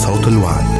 صوت الوعد.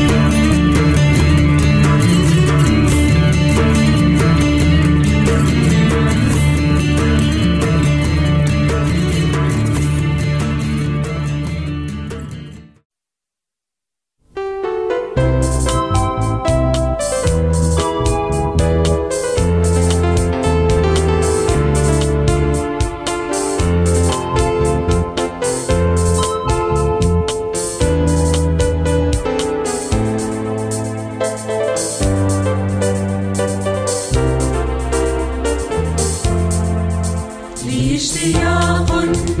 wie ich sie ja und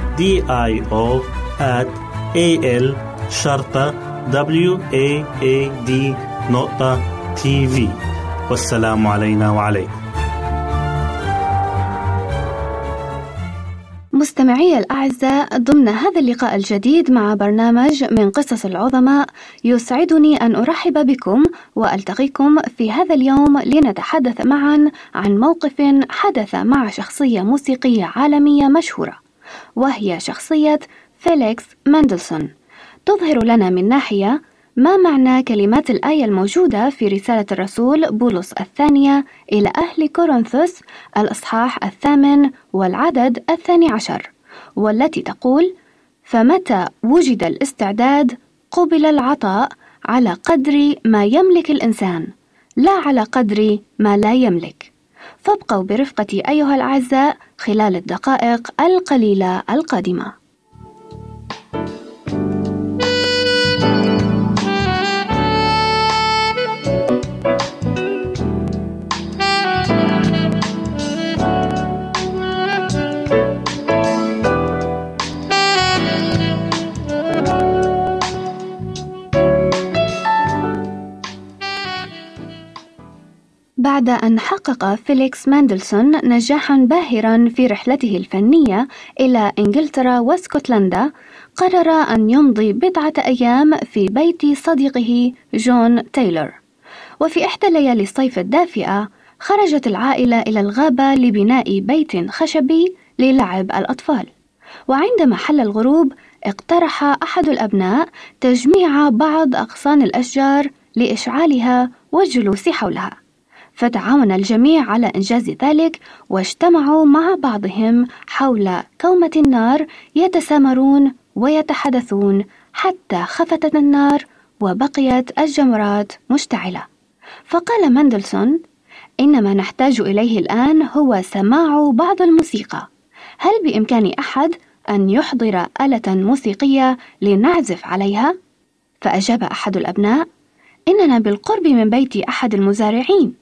D I O at A L شرطة W A A D نقطة تي في والسلام علينا وعليكم. مستمعي الأعزاء ضمن هذا اللقاء الجديد مع برنامج من قصص العظماء يسعدني أن أرحب بكم وألتقيكم في هذا اليوم لنتحدث معا عن موقف حدث مع شخصية موسيقية عالمية مشهورة. وهي شخصية فيليكس مندلسون. تظهر لنا من ناحية ما معنى كلمات الآية الموجودة في رسالة الرسول بولس الثانية إلى أهل كورنثوس الإصحاح الثامن والعدد الثاني عشر والتي تقول فمتى وجد الاستعداد قبل العطاء على قدر ما يملك الإنسان؟ لا على قدر ما لا يملك. فابقوا برفقتي أيها الأعزاء خلال الدقائق القليلة القادمة. بعد أن حقق فيليكس ماندلسون نجاحا باهرا في رحلته الفنية إلى إنجلترا واسكتلندا قرر أن يمضي بضعة أيام في بيت صديقه جون تايلور. وفي إحدى ليالي الصيف الدافئة خرجت العائلة إلى الغابة لبناء بيت خشبي للعب الأطفال. وعندما حل الغروب اقترح أحد الأبناء تجميع بعض أغصان الأشجار لإشعالها والجلوس حولها. فتعاون الجميع على إنجاز ذلك واجتمعوا مع بعضهم حول كومة النار يتسامرون ويتحدثون حتى خفتت النار وبقيت الجمرات مشتعلة. فقال مندلسون إن ما نحتاج إليه الآن هو سماع بعض الموسيقى. هل بإمكان أحد أن يحضر آلة موسيقية لنعزف عليها؟ فأجاب أحد الأبناء: إننا بالقرب من بيت أحد المزارعين،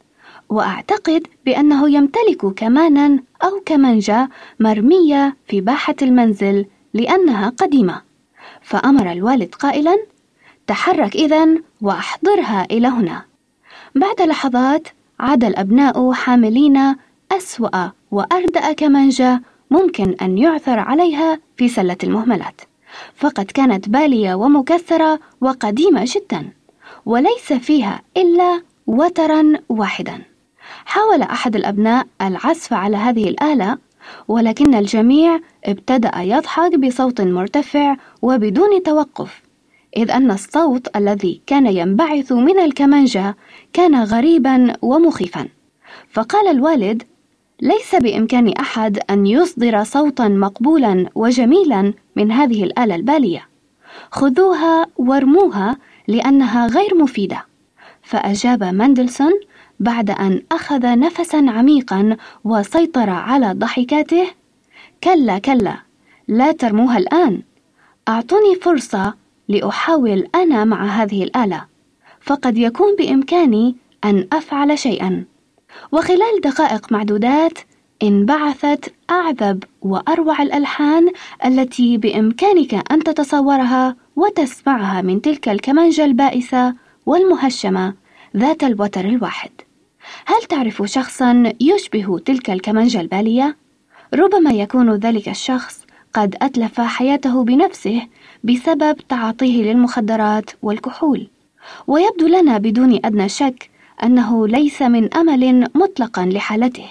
وأعتقد بأنه يمتلك كمانا أو كمنجة مرمية في باحة المنزل لأنها قديمة. فأمر الوالد قائلا تحرك إذا وأحضرها إلى هنا. بعد لحظات عاد الأبناء حاملين أسوأ وأردأ كمنجة ممكن أن يعثر عليها في سلة المهملات. فقد كانت بالية ومكسرة وقديمة جدا وليس فيها إلا وترا واحدا. حاول أحد الأبناء العزف على هذه الآلة ولكن الجميع ابتدأ يضحك بصوت مرتفع وبدون توقف إذ أن الصوت الذي كان ينبعث من الكمانجة كان غريبا ومخيفا. فقال الوالد ليس بإمكان أحد أن يصدر صوتا مقبولا وجميلا من هذه الآلة البالية. خذوها وارموها لأنها غير مفيدة. فأجاب مندلسون بعد أن أخذ نفسا عميقا وسيطر على ضحكاته؟ كلا كلا لا ترموها الآن. أعطوني فرصة لأحاول أنا مع هذه الآلة. فقد يكون بإمكاني أن أفعل شيئا. وخلال دقائق معدودات انبعثت أعذب وأروع الألحان التي بإمكانك أن تتصورها وتسمعها من تلك الكمانجة البائسة والمهشمة ذات الوتر الواحد. هل تعرف شخصا يشبه تلك الكمانجة البالية؟ ربما يكون ذلك الشخص قد أتلف حياته بنفسه بسبب تعاطيه للمخدرات والكحول. ويبدو لنا بدون أدنى شك أنه ليس من أمل مطلقا لحالته.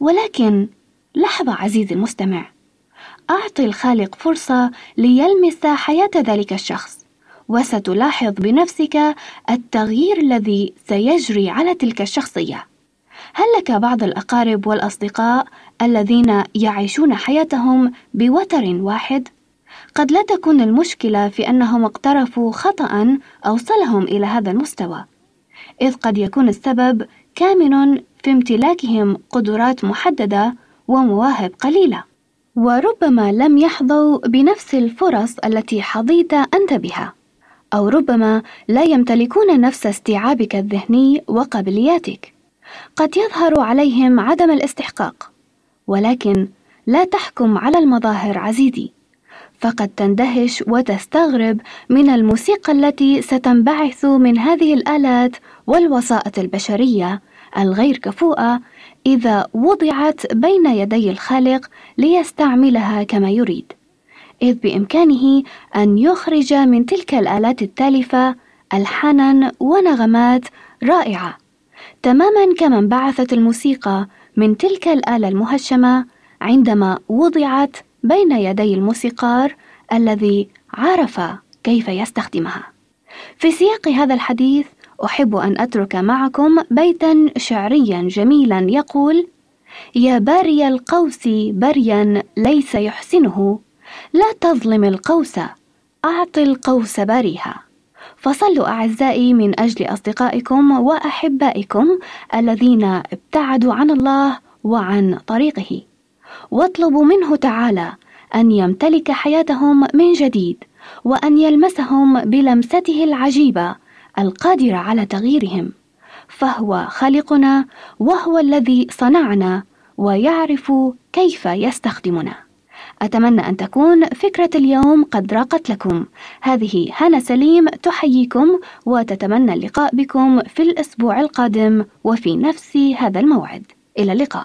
ولكن لحظة عزيزي المستمع، أعطي الخالق فرصة ليلمس حياة ذلك الشخص، وستلاحظ بنفسك التغيير الذي سيجري على تلك الشخصية. هل لك بعض الأقارب والأصدقاء الذين يعيشون حياتهم بوتر واحد؟ قد لا تكون المشكلة في أنهم اقترفوا خطأ أوصلهم إلى هذا المستوى، إذ قد يكون السبب كامن في امتلاكهم قدرات محددة ومواهب قليلة، وربما لم يحظوا بنفس الفرص التي حظيت أنت بها، أو ربما لا يمتلكون نفس استيعابك الذهني وقابلياتك. قد يظهر عليهم عدم الاستحقاق، ولكن لا تحكم على المظاهر عزيزي. فقد تندهش وتستغرب من الموسيقى التي ستنبعث من هذه الآلات والوسائط البشرية الغير كفؤة إذا وضعت بين يدي الخالق ليستعملها كما يريد، إذ بإمكانه أن يخرج من تلك الآلات التالفة ألحانا ونغمات رائعة، تماما كما انبعثت الموسيقى من تلك الآلة المهشمة عندما وضعت بين يدي الموسيقار الذي عرف كيف يستخدمها. في سياق هذا الحديث أحب أن أترك معكم بيتا شعريا جميلا يقول: يا باري القوس بريا ليس يحسنه لا تظلم القوس أعط القوس باريها. فصلوا أعزائي من أجل أصدقائكم وأحبائكم الذين ابتعدوا عن الله وعن طريقه. واطلبوا منه تعالى أن يمتلك حياتهم من جديد وأن يلمسهم بلمسته العجيبة القادرة على تغييرهم فهو خالقنا وهو الذي صنعنا ويعرف كيف يستخدمنا أتمنى أن تكون فكرة اليوم قد راقت لكم. هذه هنا سليم تحييكم وتتمنى اللقاء بكم في الأسبوع القادم وفي نفس هذا الموعد. إلى اللقاء.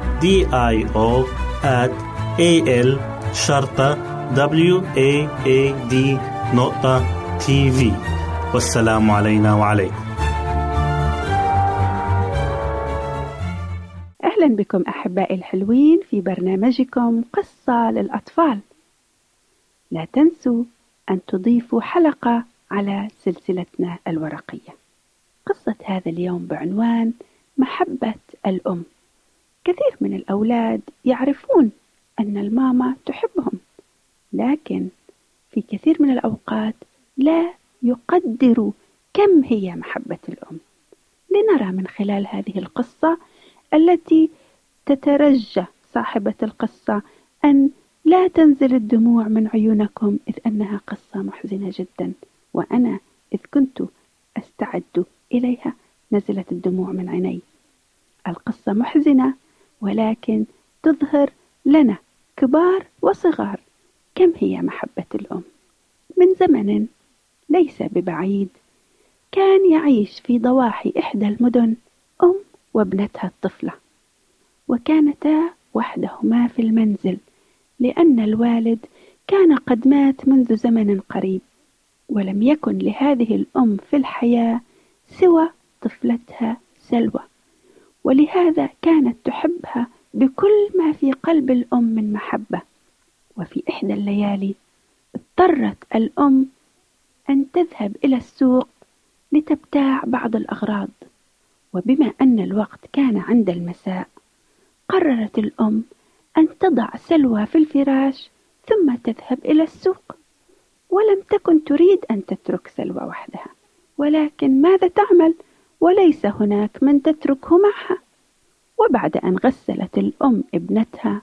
D I O at A L شرطة W A A D نقطة تي في والسلام علينا وعليكم. أهلا بكم أحبائي الحلوين في برنامجكم قصة للأطفال. لا تنسوا أن تضيفوا حلقة على سلسلتنا الورقية. قصة هذا اليوم بعنوان محبة الأم. كثير من الأولاد يعرفون أن الماما تحبهم لكن في كثير من الأوقات لا يقدروا كم هي محبة الأم. لنرى من خلال هذه القصة التي تترجى صاحبة القصة أن لا تنزل الدموع من عيونكم إذ أنها قصة محزنة جدا وأنا إذ كنت أستعد إليها نزلت الدموع من عيني. القصة محزنة ولكن تظهر لنا كبار وصغار. كم هي محبة الأم؟ من زمن ليس ببعيد. كان يعيش في ضواحي إحدى المدن أم وابنتها الطفلة. وكانتا وحدهما في المنزل لأن الوالد كان قد مات منذ زمن قريب. ولم يكن لهذه الأم في الحياة سوى طفلتها سلوى. ولهذا كانت تحبها بكل ما في قلب الأم من محبة. وفي إحدى الليالي اضطرت الأم أن تذهب إلى السوق لتبتاع بعض الأغراض. وبما أن الوقت كان عند المساء قررت الأم أن تضع سلوى في الفراش ثم تذهب إلى السوق. ولم تكن تريد أن تترك سلوى وحدها ولكن ماذا تعمل؟ وليس هناك من تتركه معها. وبعد أن غسلت الأم ابنتها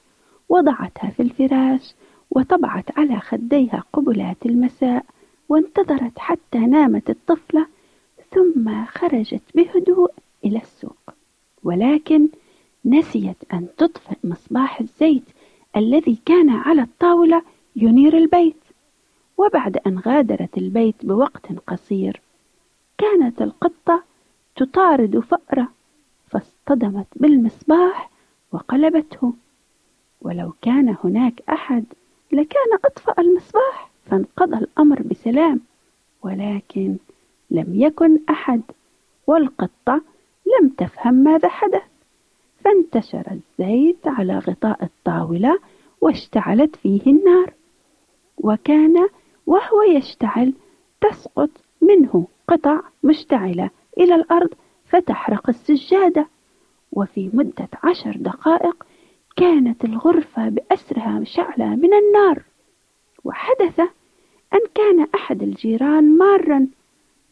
وضعتها في الفراش وطبعت على خديها قبلات المساء وانتظرت حتى نامت الطفلة ثم خرجت بهدوء إلى السوق. ولكن نسيت أن تطفئ مصباح الزيت الذي كان على الطاولة ينير البيت. وبعد أن غادرت البيت بوقت قصير كانت القطة تطارد فأرة فاصطدمت بالمصباح وقلبته. ولو كان هناك أحد لكان أطفأ المصباح فانقضى الأمر بسلام ولكن لم يكن أحد والقطة لم تفهم ماذا حدث. فانتشر الزيت على غطاء الطاولة واشتعلت فيه النار وكان وهو يشتعل تسقط منه قطع مشتعلة إلى الأرض فتحرق السجادة. وفي مدة عشر دقائق كانت الغرفة بأسرها مشعلة من النار وحدث أن كان أحد الجيران مارا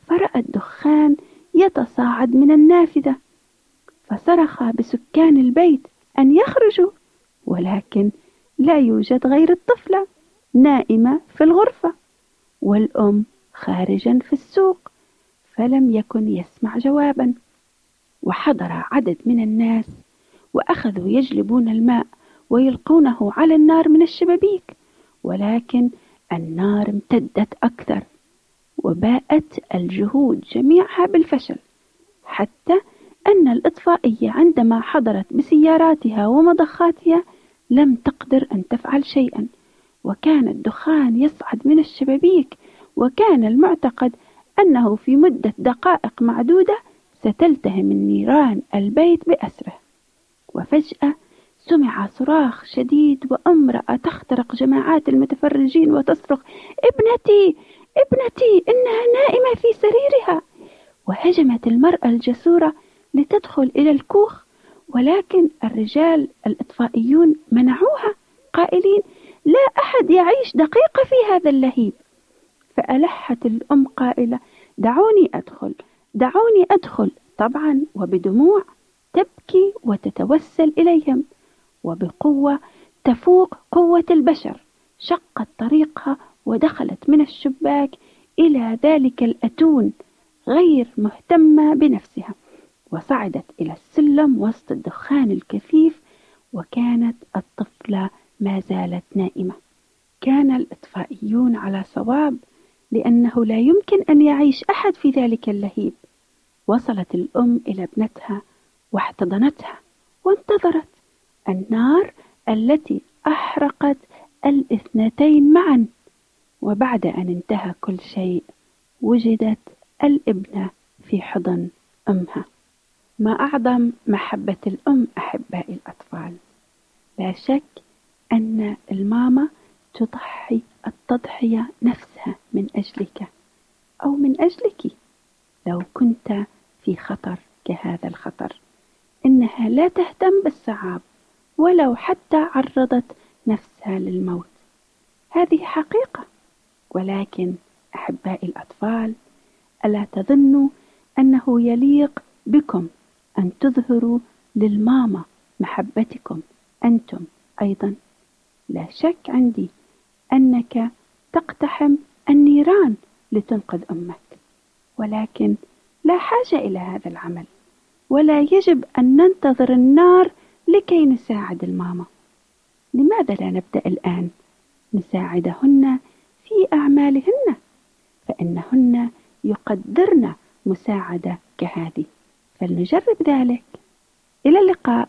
فرأى الدخان يتصاعد من النافذة فصرخ بسكان البيت أن يخرجوا ولكن لا يوجد غير الطفلة نائمة في الغرفة والأم خارجا في السوق. فلم يكن يسمع جوابا. وحضر عدد من الناس وأخذوا يجلبون الماء ويلقونه على النار من الشبابيك ولكن النار امتدت أكثر وباءت الجهود جميعها بالفشل حتى أن الإطفائية عندما حضرت بسياراتها ومضخاتها لم تقدر أن تفعل شيئا. وكان الدخان يصعد من الشبابيك وكان المعتقد أنه في مدة دقائق معدودة ستلتهم النيران البيت بأسره. وفجأة سمع صراخ شديد وامرأة تخترق جماعات المتفرجين وتصرخ ابنتي! ابنتي! إنها نائمة في سريرها! وهجمت المرأة الجسورة لتدخل إلى الكوخ ولكن الرجال الإطفائيون منعوها قائلين لا أحد يعيش دقيقة في هذا اللهيب. فألحت الأم قائلة دعوني أدخل دعوني أدخل. طبعا وبدموع تبكي وتتوسل إليهم وبقوة تفوق قوة البشر. شقت طريقها ودخلت من الشباك إلى ذلك الأتون غير مهتمة بنفسها. وصعدت إلى السلم وسط الدخان الكثيف وكانت الطفلة ما زالت نائمة. كان الإطفائيون على صواب لأنه لا يمكن أن يعيش أحد في ذلك اللهيب. وصلت الأم إلى ابنتها واحتضنتها وانتظرت النار التي أحرقت الاثنتين معا. وبعد أن انتهى كل شيء وجدت الابنة في حضن أمها. ما أعظم محبة الأم أحبائي الأطفال. لا شك أن الماما تضحي التضحية نفسها من أجلك أو من أجلك. لو كنت في خطر كهذا الخطر إنها لا تهتم بالصعاب ولو حتى عرضت نفسها للموت. هذه حقيقة. ولكن أحبائي الأطفال ألا تظنوا أنه يليق بكم أن تظهروا للماما محبتكم أنتم أيضا؟ لا شك عندي أنك تقتحم النيران لتنقذ أمك. ولكن لا حاجة إلى هذا العمل ولا يجب أن ننتظر النار لكي نساعد الماما. لماذا لا نبدأ الآن نساعدهن في أعمالهن؟ فإنهن يقدرن مساعدة كهذه. فلنجرب ذلك. إلى اللقاء.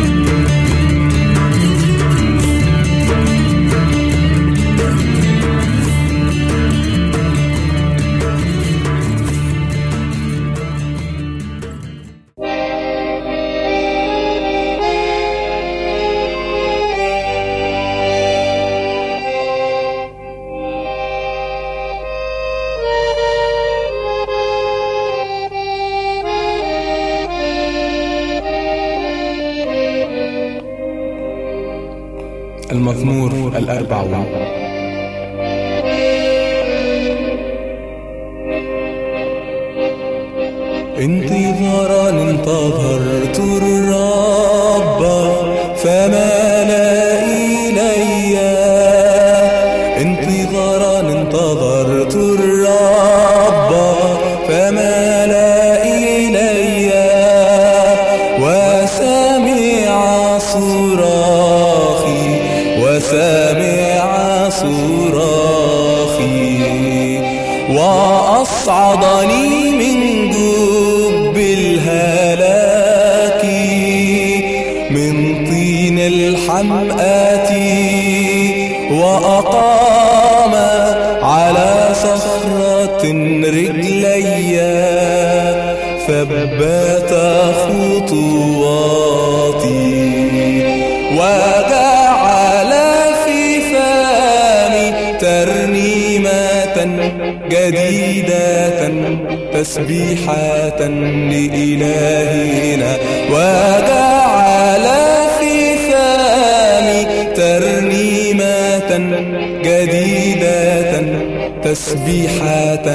تسبيحة لإلهنا وجعل في فمي ترنيمة جديدة تسبيحة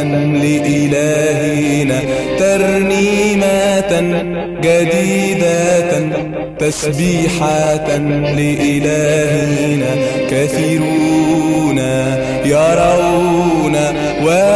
لإلهنا ترنيمة جديدة تسبيحة لإلهنا كثيرون يرون ويخافون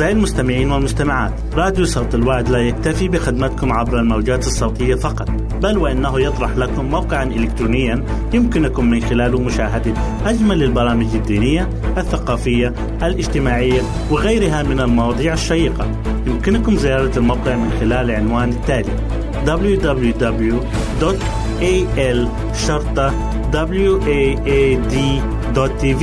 أعزائي المستمعين والمستمعات راديو صوت الوعد لا يكتفي بخدمتكم عبر الموجات الصوتية فقط بل وإنه يطرح لكم موقعا إلكترونيا يمكنكم من خلاله مشاهدة أجمل البرامج الدينية الثقافية الاجتماعية وغيرها من المواضيع الشيقة. يمكنكم زيارة الموقع من خلال العنوان التالي www.al waad.tv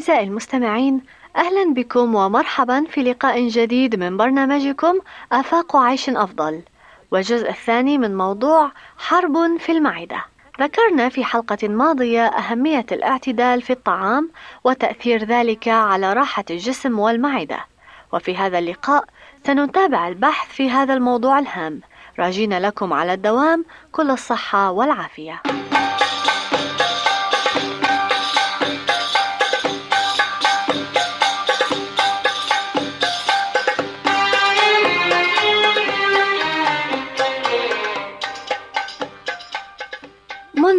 أعزائي المستمعين أهلا بكم ومرحبا في لقاء جديد من برنامجكم آفاق عيش أفضل. والجزء الثاني من موضوع حرب في المعدة. ذكرنا في حلقة ماضية أهمية الاعتدال في الطعام وتأثير ذلك على راحة الجسم والمعدة. وفي هذا اللقاء سنتابع البحث في هذا الموضوع الهام. راجين لكم على الدوام كل الصحة والعافية.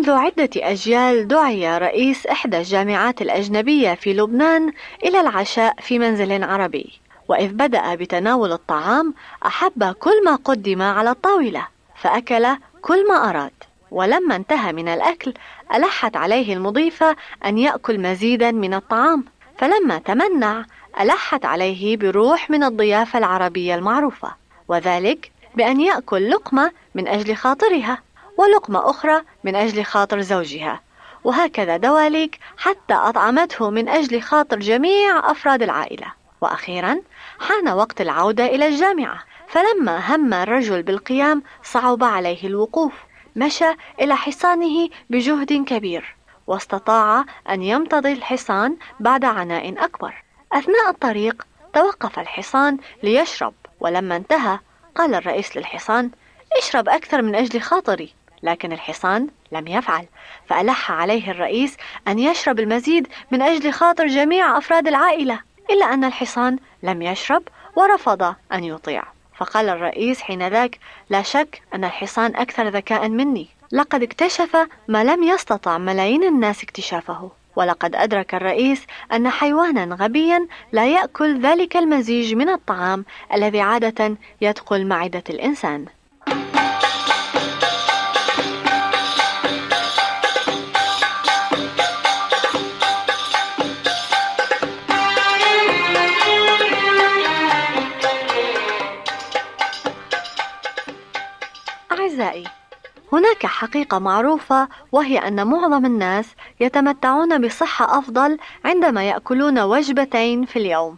منذ عدة أجيال دعي رئيس إحدى الجامعات الأجنبية في لبنان إلى العشاء في منزل عربي. وإذ بدأ بتناول الطعام أحب كل ما قدم على الطاولة فأكل كل ما أراد. ولما انتهى من الأكل ألحت عليه المضيفة أن يأكل مزيدا من الطعام. فلما تمنع ألحت عليه بروح من الضيافة العربية المعروفة وذلك بأن يأكل لقمة من أجل خاطرها. ولقمة أخرى من أجل خاطر زوجها وهكذا دواليك حتى أطعمته من أجل خاطر جميع أفراد العائلة. وأخيرا حان وقت العودة إلى الجامعة فلما هم الرجل بالقيام صعب عليه الوقوف مشى إلى حصانه بجهد كبير واستطاع أن يمتضي الحصان بعد عناء أكبر. أثناء الطريق توقف الحصان ليشرب ولما انتهى قال الرئيس للحصان اشرب أكثر من أجل خاطري. لكن الحصان لم يفعل. فألح عليه الرئيس أن يشرب المزيد من أجل خاطر جميع أفراد العائلة إلا أن الحصان لم يشرب ورفض أن يطيع. فقال الرئيس حينذاك لا شك أن الحصان أكثر ذكاء مني. لقد اكتشف ما لم يستطع ملايين الناس اكتشافه. ولقد أدرك الرئيس أن حيوانا غبيا لا يأكل ذلك المزيج من الطعام الذي عادة يدخل معدة الإنسان. هناك حقيقة معروفة وهي أن معظم الناس يتمتعون بصحة أفضل عندما يأكلون وجبتين في اليوم.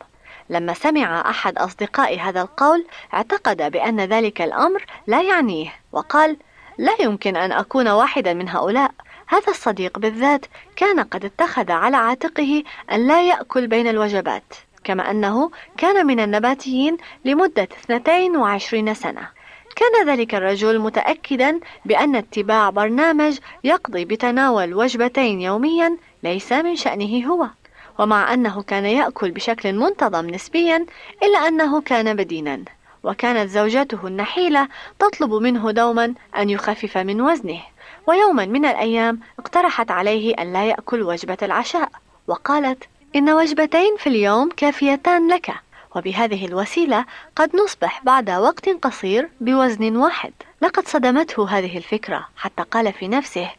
لما سمع أحد أصدقائي هذا القول اعتقد بأن ذلك الأمر لا يعنيه وقال: لا يمكن أن أكون واحدا من هؤلاء. هذا الصديق بالذات كان قد اتخذ على عاتقه أن لا يأكل بين الوجبات، كما أنه كان من النباتيين لمدة 22 سنة. كان ذلك الرجل متأكدا بأن اتباع برنامج يقضي بتناول وجبتين يوميا ليس من شأنه هو ومع أنه كان يأكل بشكل منتظم نسبيا إلا أنه كان بدينا وكانت زوجته النحيلة تطلب منه دوما أن يخفف من وزنه ويوما من الأيام اقترحت عليه أن لا يأكل وجبة العشاء وقالت إن وجبتين في اليوم كافيتان لك وبهذه الوسيلة قد نصبح بعد وقت قصير بوزن واحد. لقد صدمته هذه الفكرة. حتى قال في نفسه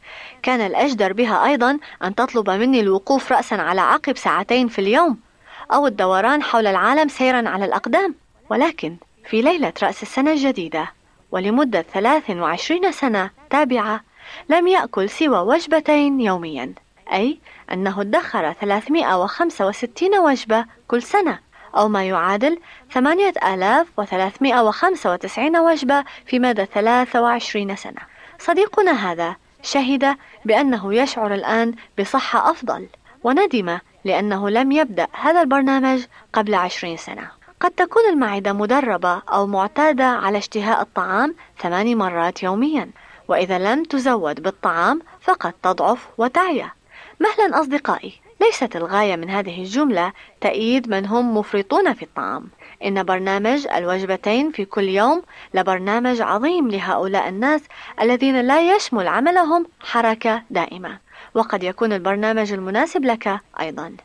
كان الأجدر بها أيضا أن تطلب مني الوقوف رأسا على عقب ساعتين في اليوم أو الدوران حول العالم سيرا على الأقدام. ولكن في ليلة رأس السنة الجديدة ولمدة 23 سنة تابعة لم يأكل سوى وجبتين يوميا. أي أنه ادخر 365 وجبة كل سنة. أو ما يعادل 8395 وجبة في مدى 23 سنة. صديقنا هذا شهد بأنه يشعر الآن بصحة أفضل وندم لأنه لم يبدأ هذا البرنامج قبل 20 سنة. قد تكون المعدة مدربة أو معتادة على اشتهاء الطعام ثماني مرات يوميا وإذا لم تزود بالطعام فقد تضعف وتعيا مهلا أصدقائي ليست الغاية من هذه الجملة تأييد من هم مفرطون في الطعام. إن برنامج الوجبتين في كل يوم لبرنامج عظيم لهؤلاء الناس الذين لا يشمل عملهم حركة دائمة. وقد يكون البرنامج المناسب لك أيضا.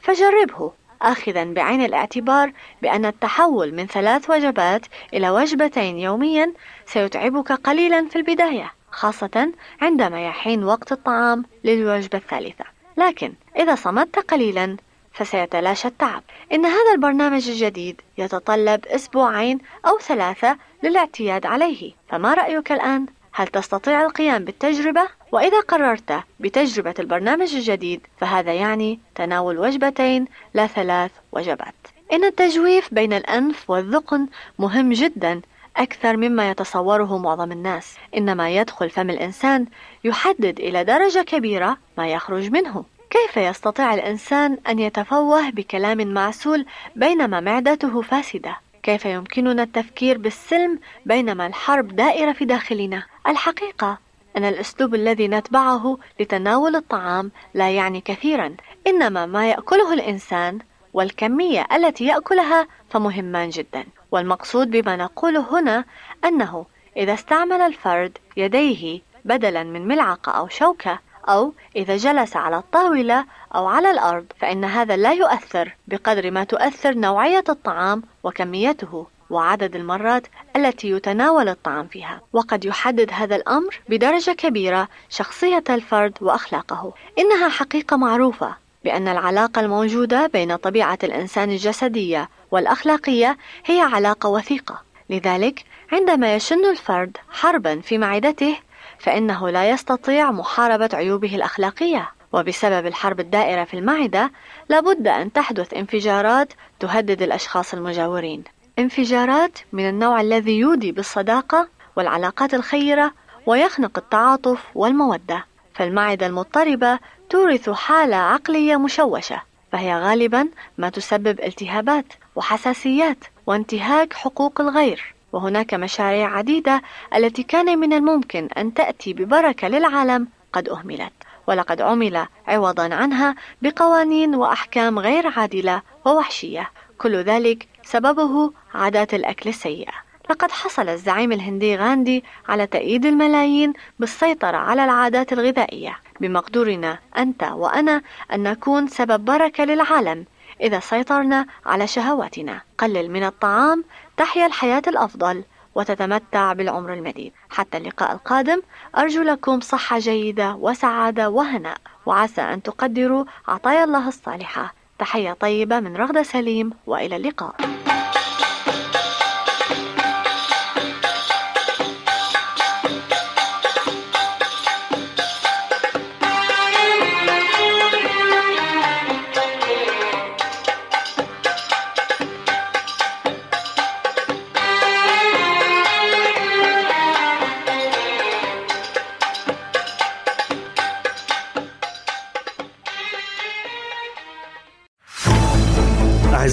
فجربه آخذا بعين الاعتبار بأن التحول من ثلاث وجبات إلى وجبتين يوميا سيتعبك قليلا في البداية خاصة عندما يحين وقت الطعام للوجبة الثالثة. لكن إذا صمدت قليلا فسيتلاشى التعب إن هذا البرنامج الجديد يتطلب أسبوعين أو ثلاثة للاعتياد عليه فما رأيك الآن؟ هل تستطيع القيام بالتجربة؟ وإذا قررت بتجربة البرنامج الجديد فهذا يعني تناول وجبتين لا ثلاث وجبات. إن التجويف بين الأنف والذقن مهم جدا أكثر مما يتصوره معظم الناس إنما يدخل فم الإنسان يحدد إلى درجة كبيرة ما يخرج منه كيف يستطيع الإنسان أن يتفوه بكلام معسول بينما معدته فاسدة؟ كيف يمكننا التفكير بالسلم بينما الحرب دائرة في داخلنا؟ الحقيقة أن الأسلوب الذي نتبعه لتناول الطعام لا يعني كثيرا، إنما ما يأكله الإنسان والكمية التي يأكلها فمهمان جدا. والمقصود بما نقوله هنا أنه إذا استعمل الفرد يديه بدلا من ملعقة أو شوكة أو إذا جلس على الطاولة أو على الأرض فإن هذا لا يؤثر بقدر ما تؤثر نوعية الطعام وكميته وعدد المرات التي يتناول الطعام فيها. وقد يحدد هذا الأمر بدرجة كبيرة شخصية الفرد وأخلاقه. إنها حقيقة معروفة بأن العلاقة الموجودة بين طبيعة الإنسان الجسدية والأخلاقية هي علاقة وثيقة. لذلك عندما يشن الفرد حربا في معدته فإنه لا يستطيع محاربة عيوبه الأخلاقية وبسبب الحرب الدائرة في المعدة لابد أن تحدث انفجارات تهدد الأشخاص المجاورين. انفجارات من النوع الذي يودي بالصداقة والعلاقات الخيرة ويخنق التعاطف والمودة. فالمعدة المضطربة تورث حالة عقلية مشوشة فهي غالبا ما تسبب التهابات وحساسيات وانتهاك حقوق الغير. وهناك مشاريع عديدة التي كان من الممكن أن تأتي ببركة للعالم قد أهملت. ولقد عمل عوضا عنها بقوانين وأحكام غير عادلة ووحشية. كل ذلك سببه عادات الأكل السيئة. لقد حصل الزعيم الهندي غاندي على تأييد الملايين بالسيطرة على العادات الغذائية بمقدورنا أنت وأنا أن نكون سبب بركة للعالم إذا سيطرنا على شهواتنا. قلل من الطعام تحيا الحياة الأفضل وتتمتع بالعمر المديد. حتى اللقاء القادم أرجو لكم صحة جيدة وسعادة وهناء. وعسى أن تقدروا عطايا الله الصالحة. تحية طيبة من رغدة سليم وإلى اللقاء.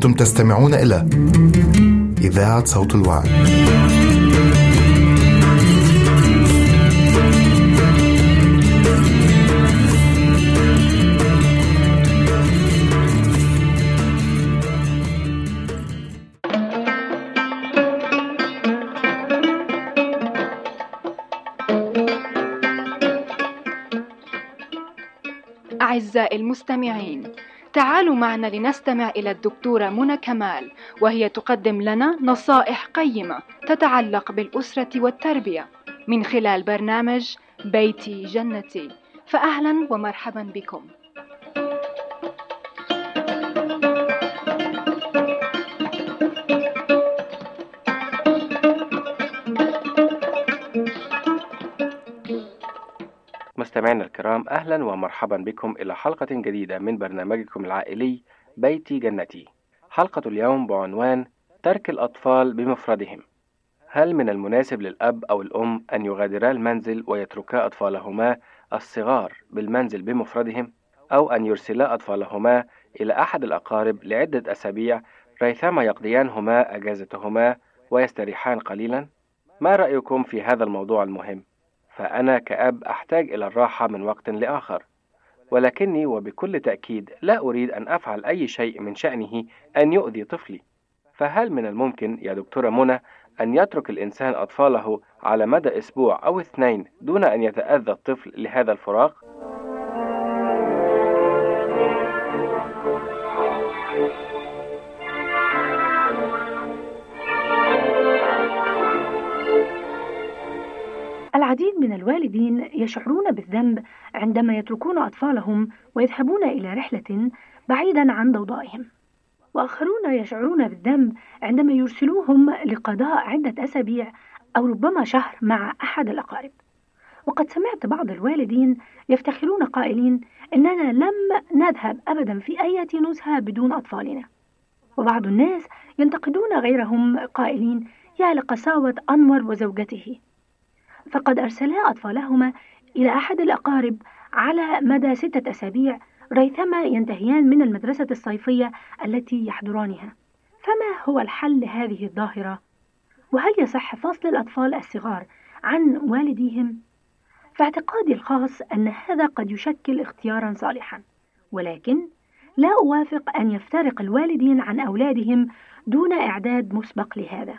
أنتم تستمعون إلى إذاعة صوت الوعي. أعزائي المستمعين تعالوا معنا لنستمع إلى الدكتورة منى كمال وهي تقدم لنا نصائح قيمة تتعلق بالأسرة والتربية من خلال برنامج بيتي جنتي. فأهلا ومرحبا بكم. مستمعينا الكرام أهلا ومرحبا بكم إلى حلقة جديدة من برنامجكم العائلي بيتي جنتي حلقة اليوم بعنوان ترك الأطفال بمفردهم هل من المناسب للأب أو الأم أن يغادرا المنزل ويتركا أطفالهما الصغار بالمنزل بمفردهم أو أن يرسلا أطفالهما إلى أحد الأقارب لعدة أسابيع ريثما يقضيانهما أجازتهما ويستريحان قليلا؟ ما رأيكم في هذا الموضوع المهم؟ فأنا كأب أحتاج إلى الراحة من وقت لآخر ولكني وبكل تأكيد لا أريد أن أفعل أي شيء من شأنه أن يؤذي طفلي فهل من الممكن يا دكتورة منى أن يترك الإنسان أطفاله على مدى أسبوع أو اثنين دون أن يتأذى الطفل لهذا الفراق؟ العديد من الوالدين يشعرون بالذنب عندما يتركون أطفالهم ويذهبون إلى رحلة بعيدا عن ضوضائهم. وآخرون يشعرون بالذنب عندما يرسلوهم لقضاء عدة أسابيع أو ربما شهر مع أحد الأقارب. وقد سمعت بعض الوالدين يفتخرون قائلين إننا لم نذهب أبدا في أي نزهة بدون أطفالنا. وبعض الناس ينتقدون غيرهم قائلين يا لقساوة أنور وزوجته. فقد أرسلا أطفالهما إلى أحد الأقارب على مدى ستة أسابيع ريثما ينتهيان من المدرسة الصيفية التي يحضرانها فما هو الحل لهذه الظاهرة؟ وهل يصح فصل الأطفال الصغار عن والديهم؟ فاعتقادي الخاص أن هذا قد يشكل اختيارا صالحا ولكن لا أوافق أن يفترق الوالدين عن أولادهم دون إعداد مسبق لهذا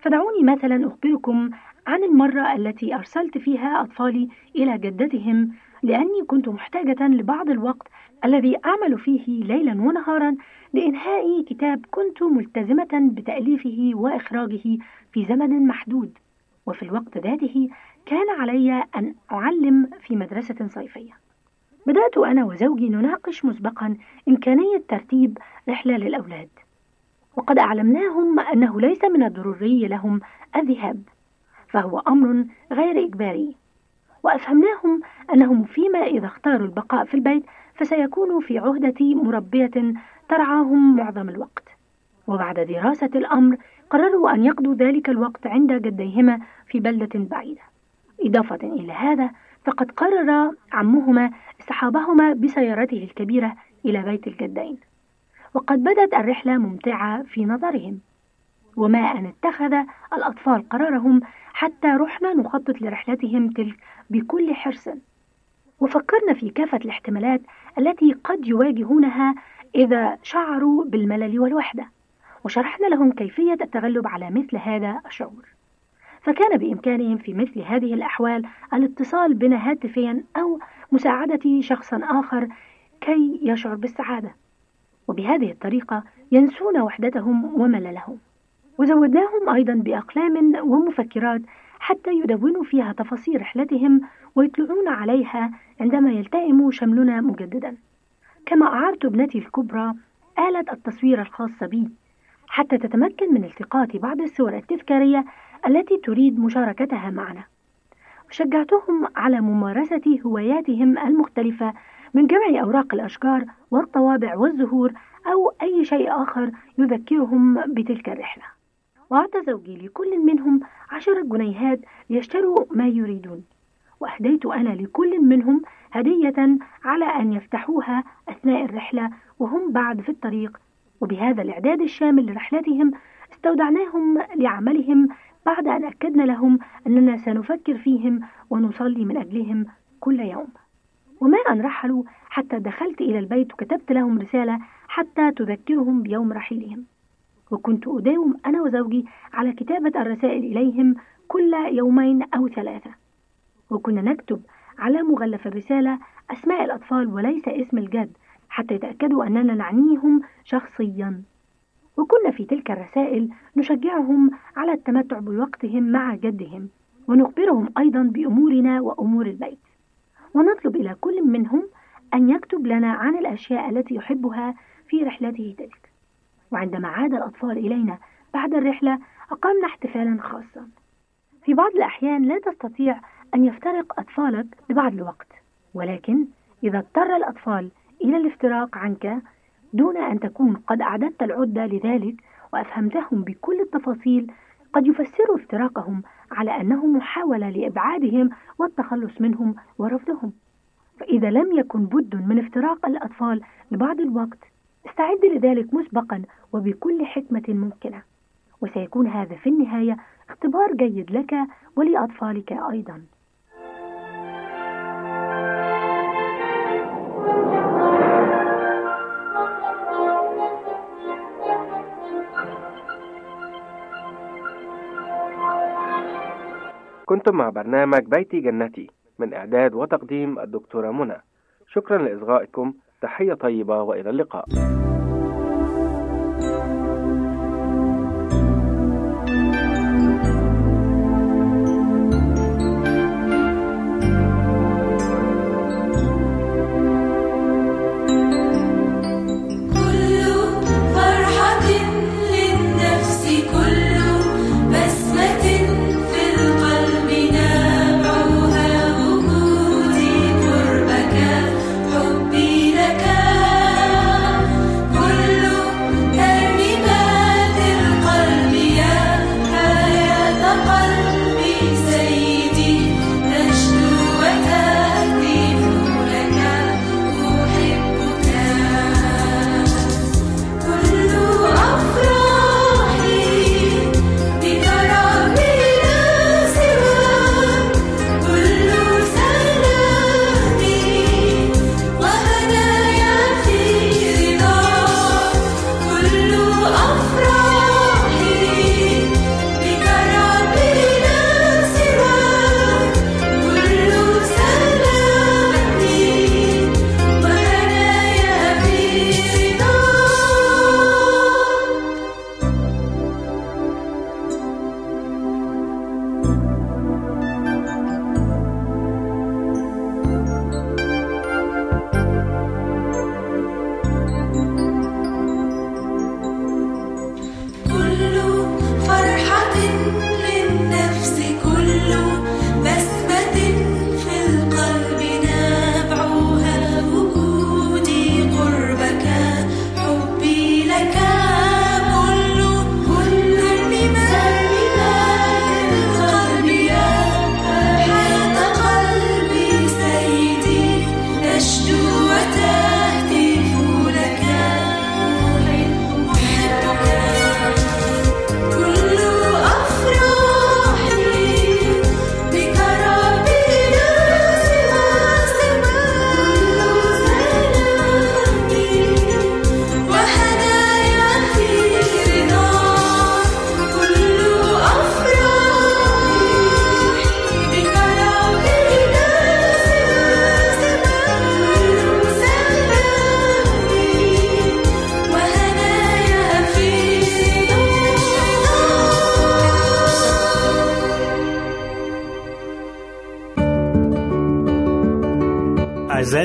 فدعوني مثلا أخبركم عن المرة التي أرسلت فيها أطفالي إلى جدتهم لأني كنت محتاجة لبعض الوقت الذي أعمل فيه ليلا ونهارا لإنهاء كتاب كنت ملتزمة بتأليفه وإخراجه في زمن محدود. وفي الوقت ذاته كان علي أن أعلم في مدرسة صيفية. بدأت أنا وزوجي نناقش مسبقا إمكانية ترتيب رحلة للأولاد. وقد أعلمناهم أنه ليس من الضروري لهم الذهاب. فهو أمر غير إجباري. وأفهمناهم أنهم فيما إذا اختاروا البقاء في البيت فسيكونوا في عهدة مربية ترعاهم معظم الوقت. وبعد دراسة الأمر قرروا أن يقضوا ذلك الوقت عند جديهما في بلدة بعيدة. إضافة إلى هذا فقد قرر عمهما اصطحابهما بسيارته الكبيرة إلى بيت الجدين. وقد بدت الرحلة ممتعة في نظرهم. وما أن اتخذ الأطفال قرارهم حتى رحنا نخطط لرحلتهم تلك بكل حرص. وفكرنا في كافة الاحتمالات التي قد يواجهونها إذا شعروا بالملل والوحدة وشرحنا لهم كيفية التغلب على مثل هذا الشعور. فكان بإمكانهم في مثل هذه الأحوال الاتصال بنا هاتفيا أو مساعدة شخص آخر كي يشعر بالسعادة. وبهذه الطريقة ينسون وحدتهم ومللهم. وزودناهم أيضا بأقلام ومفكرات حتى يدونوا فيها تفاصيل رحلتهم ويطلعون عليها عندما يلتئم شملنا مجددا. كما أعرت ابنتي الكبرى آلة التصوير الخاصة بي. حتى تتمكن من التقاط بعض الصور التذكارية التي تريد مشاركتها معنا. وشجعتهم على ممارسة هواياتهم المختلفة من جمع أوراق الأشجار والطوابع والزهور أو أي شيء آخر يذكرهم بتلك الرحلة. وأعطى زوجي لكل منهم عشر جنيهات ليشتروا ما يريدون. وأهديت أنا لكل منهم هدية على أن يفتحوها أثناء الرحلة وهم بعد في الطريق. وبهذا الإعداد الشامل لرحلتهم استودعناهم لعملهم بعد أن أكدنا لهم أننا سنفكر فيهم ونصلي من أجلهم كل يوم. وما أن رحلوا حتى دخلت إلى البيت وكتبت لهم رسالة حتى تذكرهم بيوم رحيلهم. وكنت أداوم أنا وزوجي على كتابة الرسائل إليهم كل يومين أو ثلاثة. وكنا نكتب على مغلف الرسالة أسماء الأطفال وليس اسم الجد حتى يتأكدوا أننا نعنيهم شخصيا. وكنا في تلك الرسائل نشجعهم على التمتع بوقتهم مع جدهم ونخبرهم أيضا بأمورنا وأمور البيت. ونطلب إلى كل منهم أن يكتب لنا عن الأشياء التي يحبها في رحلته تلك. وعندما عاد الأطفال إلينا بعد الرحلة أقمنا احتفالا خاصا. في بعض الأحيان لا تستطيع أن يفترق أطفالك لبعض الوقت ولكن إذا اضطر الأطفال إلى الافتراق عنك دون أن تكون قد أعددت العدة لذلك وأفهمتهم بكل التفاصيل قد يفسروا افتراقهم على أنه محاولة لإبعادهم والتخلص منهم ورفضهم. فإذا لم يكن بد من افتراق الأطفال لبعض الوقت استعد لذلك مسبقا وبكل حكمة ممكنة. وسيكون هذا في النهاية اختبار جيد لك ولأطفالك أيضا. كنتم مع برنامج بيتي جنتي من إعداد وتقديم الدكتورة منى. شكرا لإصغائكم تحية طيبة وإلى اللقاء.